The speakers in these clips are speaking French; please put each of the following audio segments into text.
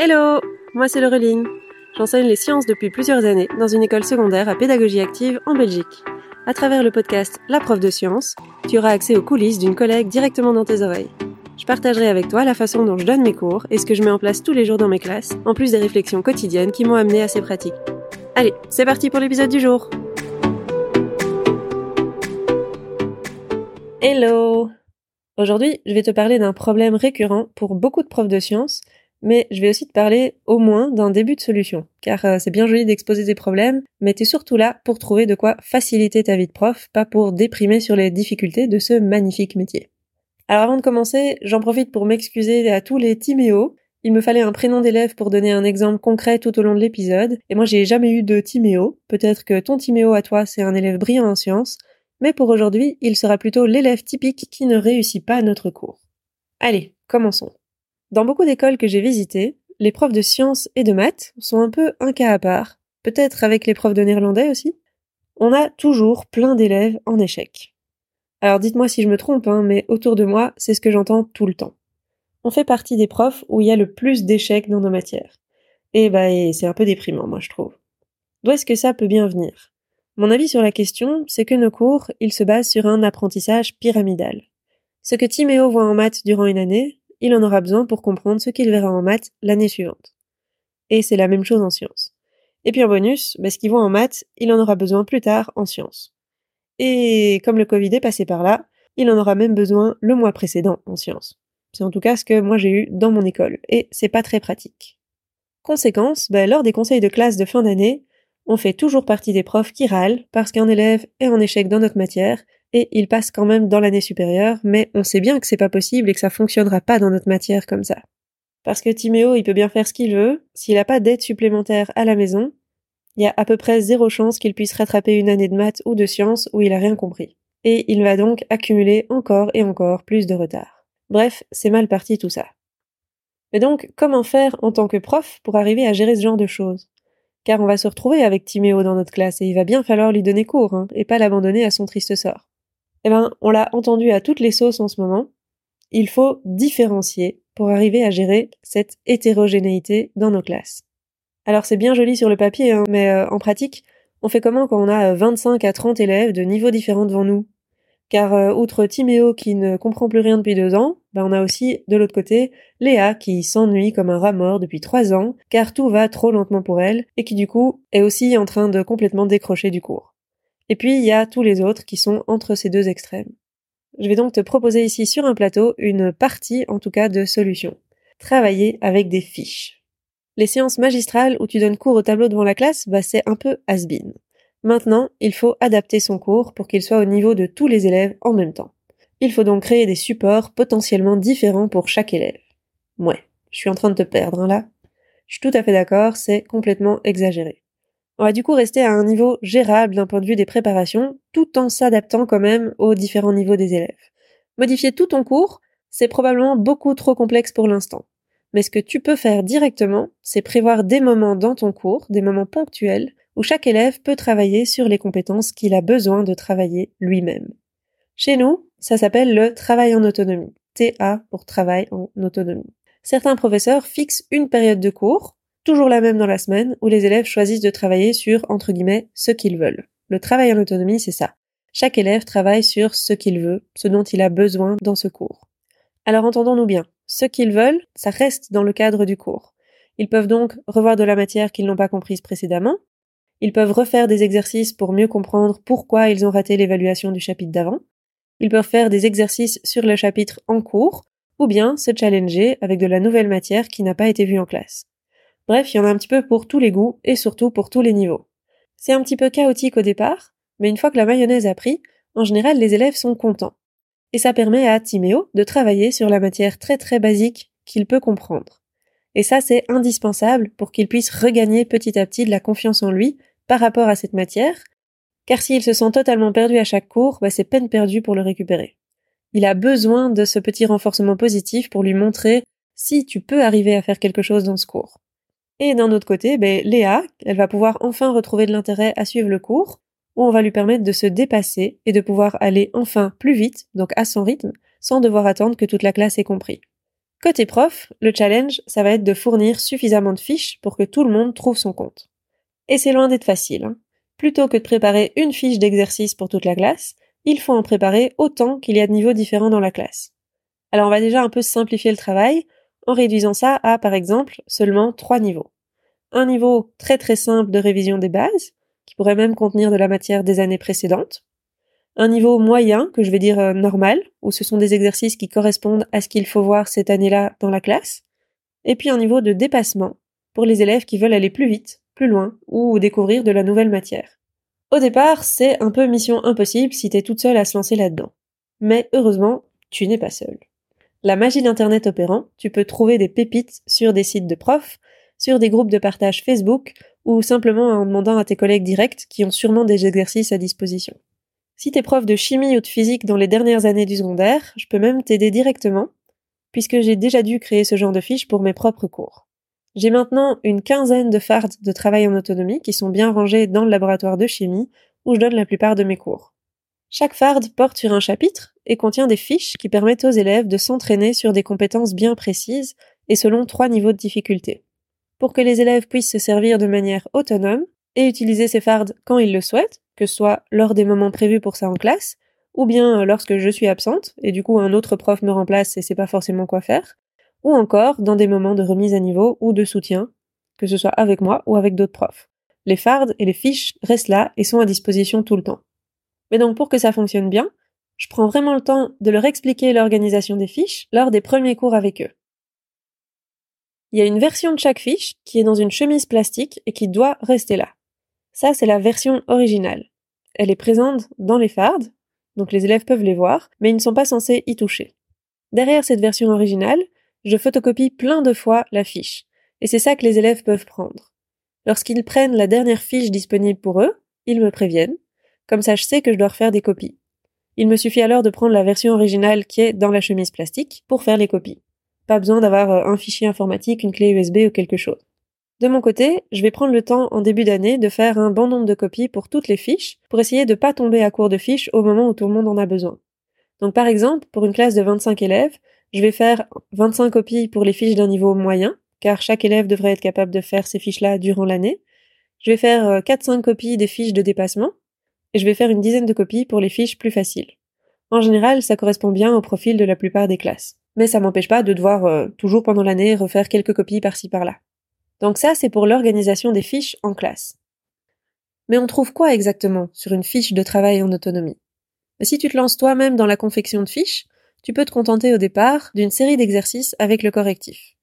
Hello Moi c'est Laureline. J'enseigne les sciences depuis plusieurs années dans une école secondaire à pédagogie active en Belgique. À travers le podcast La prof de sciences, tu auras accès aux coulisses d'une collègue directement dans tes oreilles. Je partagerai avec toi la façon dont je donne mes cours et ce que je mets en place tous les jours dans mes classes, en plus des réflexions quotidiennes qui m'ont amené à ces pratiques. Allez, c'est parti pour l'épisode du jour Hello Aujourd'hui, je vais te parler d'un problème récurrent pour beaucoup de profs de sciences, mais je vais aussi te parler au moins d'un début de solution, car euh, c'est bien joli d'exposer tes problèmes, mais t'es surtout là pour trouver de quoi faciliter ta vie de prof, pas pour déprimer sur les difficultés de ce magnifique métier. Alors avant de commencer, j'en profite pour m'excuser à tous les Timéo. Il me fallait un prénom d'élève pour donner un exemple concret tout au long de l'épisode, et moi j'ai jamais eu de Timéo. Peut-être que ton Timéo à toi c'est un élève brillant en sciences, mais pour aujourd'hui, il sera plutôt l'élève typique qui ne réussit pas notre cours. Allez, commençons. Dans beaucoup d'écoles que j'ai visitées, les profs de sciences et de maths sont un peu un cas à part, peut-être avec les profs de néerlandais aussi. On a toujours plein d'élèves en échec. Alors dites-moi si je me trompe, hein, mais autour de moi, c'est ce que j'entends tout le temps. On fait partie des profs où il y a le plus d'échecs dans nos matières. Et bah, c'est un peu déprimant, moi, je trouve. D'où est-ce que ça peut bien venir? Mon avis sur la question, c'est que nos cours, ils se basent sur un apprentissage pyramidal. Ce que Timéo voit en maths durant une année, il en aura besoin pour comprendre ce qu'il verra en maths l'année suivante. Et c'est la même chose en sciences. Et puis en bonus, bah, ce qu'il voit en maths, il en aura besoin plus tard en sciences. Et comme le Covid est passé par là, il en aura même besoin le mois précédent en sciences. C'est en tout cas ce que moi j'ai eu dans mon école, et c'est pas très pratique. Conséquence, bah, lors des conseils de classe de fin d'année, on fait toujours partie des profs qui râlent parce qu'un élève est en échec dans notre matière et il passe quand même dans l'année supérieure, mais on sait bien que c'est pas possible et que ça fonctionnera pas dans notre matière comme ça. Parce que Timéo, il peut bien faire ce qu'il veut, s'il a pas d'aide supplémentaire à la maison, il y a à peu près zéro chance qu'il puisse rattraper une année de maths ou de sciences où il a rien compris. Et il va donc accumuler encore et encore plus de retard. Bref, c'est mal parti tout ça. Mais donc, comment faire en tant que prof pour arriver à gérer ce genre de choses? Car on va se retrouver avec Timéo dans notre classe et il va bien falloir lui donner cours, hein, et pas l'abandonner à son triste sort. Eh ben, on l'a entendu à toutes les sauces en ce moment. Il faut différencier pour arriver à gérer cette hétérogénéité dans nos classes. Alors c'est bien joli sur le papier, hein, mais euh, en pratique, on fait comment quand on a 25 à 30 élèves de niveaux différents devant nous? Car euh, outre Timéo qui ne comprend plus rien depuis deux ans, ben on a aussi de l'autre côté Léa qui s'ennuie comme un rat mort depuis trois ans, car tout va trop lentement pour elle, et qui du coup est aussi en train de complètement décrocher du cours. Et puis il y a tous les autres qui sont entre ces deux extrêmes. Je vais donc te proposer ici sur un plateau une partie en tout cas de solution. Travailler avec des fiches. Les séances magistrales où tu donnes cours au tableau devant la classe, bah c'est un peu has-been. Maintenant, il faut adapter son cours pour qu'il soit au niveau de tous les élèves en même temps. Il faut donc créer des supports potentiellement différents pour chaque élève. Ouais, je suis en train de te perdre, hein, là. Je suis tout à fait d'accord, c'est complètement exagéré. On va du coup rester à un niveau gérable d'un point de vue des préparations, tout en s'adaptant quand même aux différents niveaux des élèves. Modifier tout ton cours, c'est probablement beaucoup trop complexe pour l'instant. Mais ce que tu peux faire directement, c'est prévoir des moments dans ton cours, des moments ponctuels, où chaque élève peut travailler sur les compétences qu'il a besoin de travailler lui-même. Chez nous, ça s'appelle le travail en autonomie. TA pour travail en autonomie. Certains professeurs fixent une période de cours, toujours la même dans la semaine, où les élèves choisissent de travailler sur, entre guillemets, ce qu'ils veulent. Le travail en autonomie, c'est ça. Chaque élève travaille sur ce qu'il veut, ce dont il a besoin dans ce cours. Alors entendons-nous bien. Ce qu'ils veulent, ça reste dans le cadre du cours. Ils peuvent donc revoir de la matière qu'ils n'ont pas comprise précédemment, ils peuvent refaire des exercices pour mieux comprendre pourquoi ils ont raté l'évaluation du chapitre d'avant. Ils peuvent faire des exercices sur le chapitre en cours, ou bien se challenger avec de la nouvelle matière qui n'a pas été vue en classe. Bref, il y en a un petit peu pour tous les goûts et surtout pour tous les niveaux. C'est un petit peu chaotique au départ, mais une fois que la mayonnaise a pris, en général les élèves sont contents. Et ça permet à Timéo de travailler sur la matière très très basique qu'il peut comprendre. Et ça c'est indispensable pour qu'il puisse regagner petit à petit de la confiance en lui par rapport à cette matière, car s'il se sent totalement perdu à chaque cours, bah, c'est peine perdue pour le récupérer. Il a besoin de ce petit renforcement positif pour lui montrer si tu peux arriver à faire quelque chose dans ce cours. Et d'un autre côté, ben, Léa, elle va pouvoir enfin retrouver de l'intérêt à suivre le cours, où on va lui permettre de se dépasser et de pouvoir aller enfin plus vite, donc à son rythme, sans devoir attendre que toute la classe ait compris. Côté prof, le challenge, ça va être de fournir suffisamment de fiches pour que tout le monde trouve son compte. Et c'est loin d'être facile. Hein. Plutôt que de préparer une fiche d'exercice pour toute la classe, il faut en préparer autant qu'il y a de niveaux différents dans la classe. Alors on va déjà un peu simplifier le travail en réduisant ça à, par exemple, seulement trois niveaux. Un niveau très très simple de révision des bases, qui pourrait même contenir de la matière des années précédentes. Un niveau moyen, que je vais dire euh, normal, où ce sont des exercices qui correspondent à ce qu'il faut voir cette année-là dans la classe. Et puis un niveau de dépassement, pour les élèves qui veulent aller plus vite, plus loin, ou découvrir de la nouvelle matière. Au départ, c'est un peu mission impossible si t'es toute seule à se lancer là-dedans. Mais heureusement, tu n'es pas seule. La magie d'Internet opérant, tu peux trouver des pépites sur des sites de profs, sur des groupes de partage Facebook, ou simplement en demandant à tes collègues directs qui ont sûrement des exercices à disposition. Si t'es prof de chimie ou de physique dans les dernières années du secondaire, je peux même t'aider directement, puisque j'ai déjà dû créer ce genre de fiches pour mes propres cours. J'ai maintenant une quinzaine de fards de travail en autonomie qui sont bien rangés dans le laboratoire de chimie où je donne la plupart de mes cours. Chaque fard porte sur un chapitre et contient des fiches qui permettent aux élèves de s'entraîner sur des compétences bien précises et selon trois niveaux de difficulté. Pour que les élèves puissent se servir de manière autonome et utiliser ces fards quand ils le souhaitent, que ce soit lors des moments prévus pour ça en classe, ou bien lorsque je suis absente, et du coup un autre prof me remplace et sait pas forcément quoi faire, ou encore dans des moments de remise à niveau ou de soutien, que ce soit avec moi ou avec d'autres profs. Les fards et les fiches restent là et sont à disposition tout le temps. Mais donc pour que ça fonctionne bien, je prends vraiment le temps de leur expliquer l'organisation des fiches lors des premiers cours avec eux. Il y a une version de chaque fiche qui est dans une chemise plastique et qui doit rester là. Ça, c'est la version originale. Elle est présente dans les fards, donc les élèves peuvent les voir, mais ils ne sont pas censés y toucher. Derrière cette version originale, je photocopie plein de fois la fiche. Et c'est ça que les élèves peuvent prendre. Lorsqu'ils prennent la dernière fiche disponible pour eux, ils me préviennent. Comme ça, je sais que je dois refaire des copies. Il me suffit alors de prendre la version originale qui est dans la chemise plastique pour faire les copies. Pas besoin d'avoir euh, un fichier informatique, une clé USB ou quelque chose. De mon côté, je vais prendre le temps en début d'année de faire un bon nombre de copies pour toutes les fiches pour essayer de pas tomber à court de fiches au moment où tout le monde en a besoin. Donc par exemple, pour une classe de 25 élèves, je vais faire 25 copies pour les fiches d'un niveau moyen, car chaque élève devrait être capable de faire ces fiches-là durant l'année. Je vais faire 4-5 euh, copies des fiches de dépassement, et je vais faire une dizaine de copies pour les fiches plus faciles. En général, ça correspond bien au profil de la plupart des classes. Mais ça m'empêche pas de devoir euh, toujours pendant l'année refaire quelques copies par-ci par-là. Donc ça, c'est pour l'organisation des fiches en classe. Mais on trouve quoi exactement sur une fiche de travail en autonomie? Si tu te lances toi-même dans la confection de fiches, tu peux te contenter au départ d'une série d'exercices avec le correctif.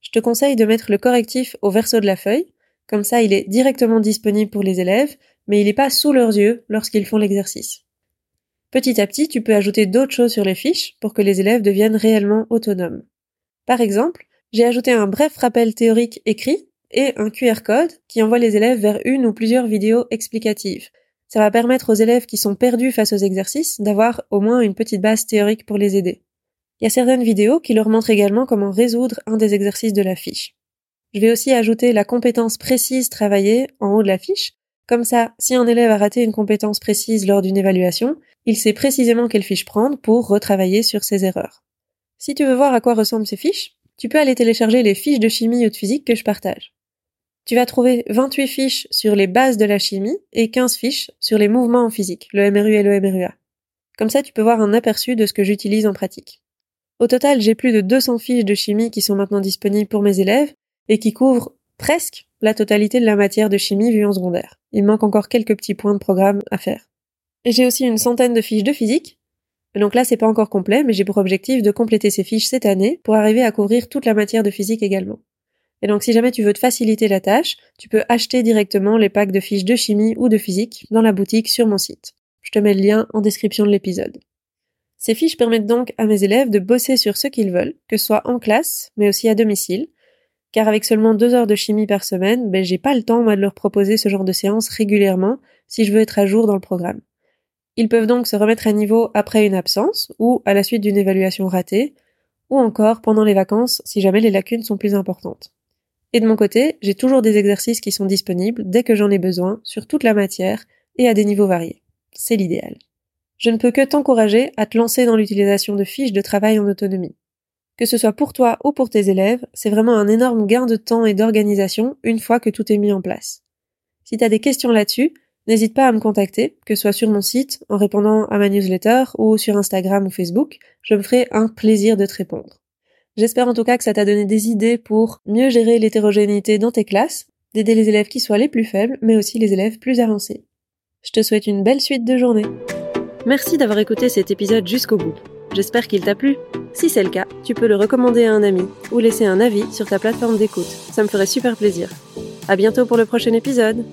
Je te conseille de mettre le correctif au verso de la feuille, comme ça il est directement disponible pour les élèves, mais il n'est pas sous leurs yeux lorsqu'ils font l'exercice. Petit à petit, tu peux ajouter d'autres choses sur les fiches pour que les élèves deviennent réellement autonomes. Par exemple, j'ai ajouté un bref rappel théorique écrit et un QR code qui envoie les élèves vers une ou plusieurs vidéos explicatives, ça va permettre aux élèves qui sont perdus face aux exercices d'avoir au moins une petite base théorique pour les aider. Il y a certaines vidéos qui leur montrent également comment résoudre un des exercices de la fiche. Je vais aussi ajouter la compétence précise travaillée en haut de la fiche. Comme ça, si un élève a raté une compétence précise lors d'une évaluation, il sait précisément quelle fiche prendre pour retravailler sur ses erreurs. Si tu veux voir à quoi ressemblent ces fiches, tu peux aller télécharger les fiches de chimie ou de physique que je partage. Tu vas trouver 28 fiches sur les bases de la chimie et 15 fiches sur les mouvements en physique, le MRU et le MRUA. Comme ça, tu peux voir un aperçu de ce que j'utilise en pratique. Au total, j'ai plus de 200 fiches de chimie qui sont maintenant disponibles pour mes élèves et qui couvrent presque la totalité de la matière de chimie vue en secondaire. Il manque encore quelques petits points de programme à faire. J'ai aussi une centaine de fiches de physique. Donc là, c'est pas encore complet, mais j'ai pour objectif de compléter ces fiches cette année pour arriver à couvrir toute la matière de physique également. Et donc si jamais tu veux te faciliter la tâche, tu peux acheter directement les packs de fiches de chimie ou de physique dans la boutique sur mon site. Je te mets le lien en description de l'épisode. Ces fiches permettent donc à mes élèves de bosser sur ce qu'ils veulent, que ce soit en classe, mais aussi à domicile, car avec seulement deux heures de chimie par semaine, ben j'ai pas le temps moi de leur proposer ce genre de séance régulièrement si je veux être à jour dans le programme. Ils peuvent donc se remettre à niveau après une absence ou à la suite d'une évaluation ratée, ou encore pendant les vacances si jamais les lacunes sont plus importantes. Et de mon côté, j'ai toujours des exercices qui sont disponibles dès que j'en ai besoin sur toute la matière et à des niveaux variés. C'est l'idéal. Je ne peux que t'encourager à te lancer dans l'utilisation de fiches de travail en autonomie. Que ce soit pour toi ou pour tes élèves, c'est vraiment un énorme gain de temps et d'organisation une fois que tout est mis en place. Si tu as des questions là-dessus, n'hésite pas à me contacter, que ce soit sur mon site, en répondant à ma newsletter ou sur Instagram ou Facebook, je me ferai un plaisir de te répondre. J'espère en tout cas que ça t'a donné des idées pour mieux gérer l'hétérogénéité dans tes classes, d'aider les élèves qui soient les plus faibles, mais aussi les élèves plus avancés. Je te souhaite une belle suite de journée. Merci d'avoir écouté cet épisode jusqu'au bout. J'espère qu'il t'a plu. Si c'est le cas, tu peux le recommander à un ami ou laisser un avis sur ta plateforme d'écoute. Ça me ferait super plaisir. À bientôt pour le prochain épisode.